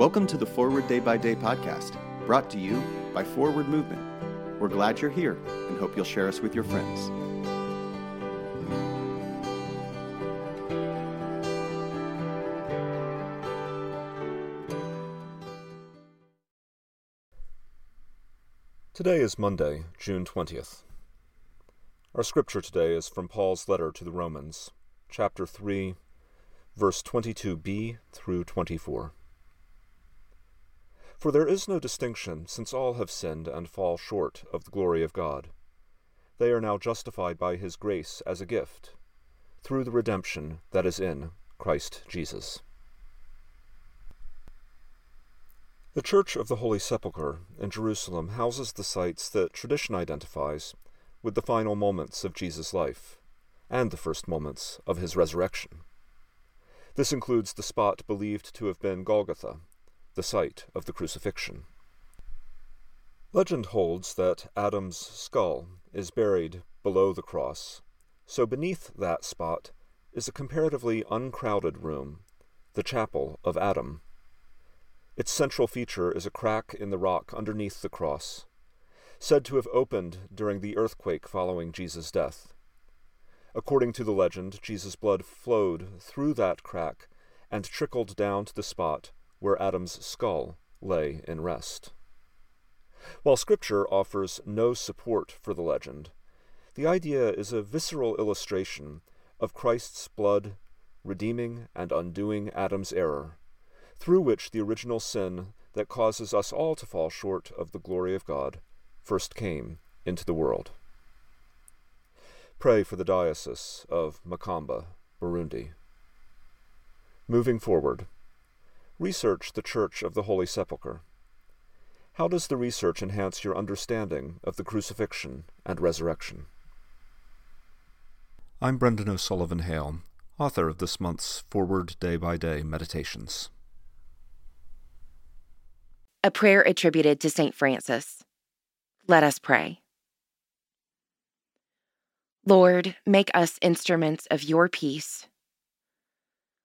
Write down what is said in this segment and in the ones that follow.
Welcome to the Forward Day by Day podcast, brought to you by Forward Movement. We're glad you're here and hope you'll share us with your friends. Today is Monday, June 20th. Our scripture today is from Paul's letter to the Romans, chapter 3, verse 22b through 24. For there is no distinction, since all have sinned and fall short of the glory of God. They are now justified by his grace as a gift, through the redemption that is in Christ Jesus. The Church of the Holy Sepulchre in Jerusalem houses the sites that tradition identifies with the final moments of Jesus' life and the first moments of his resurrection. This includes the spot believed to have been Golgotha, the site of the crucifixion. Legend holds that Adam's skull is buried below the cross, so beneath that spot is a comparatively uncrowded room, the Chapel of Adam. Its central feature is a crack in the rock underneath the cross, said to have opened during the earthquake following Jesus' death. According to the legend, Jesus' blood flowed through that crack and trickled down to the spot where Adam's skull lay in rest. While Scripture offers no support for the legend, the idea is a visceral illustration of Christ's blood redeeming and undoing Adam's error, through which the original sin that causes us all to fall short of the glory of God first came into the world. Pray for the Diocese of Makamba, Burundi. Moving forward, research the Church of the Holy Sepulchre. How does the research enhance your understanding of the crucifixion and resurrection? I'm Brendan O'Sullivan Hale, author of this month's Forward Day by Day Meditations. A prayer attributed to St. Francis. Let us pray. Lord, make us instruments of your peace.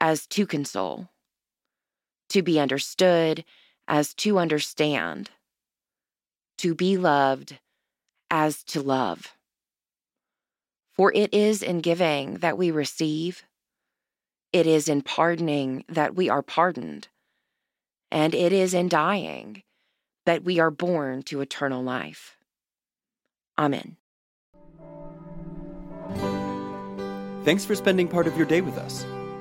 as to console, to be understood as to understand, to be loved as to love. For it is in giving that we receive, it is in pardoning that we are pardoned, and it is in dying that we are born to eternal life. Amen. Thanks for spending part of your day with us.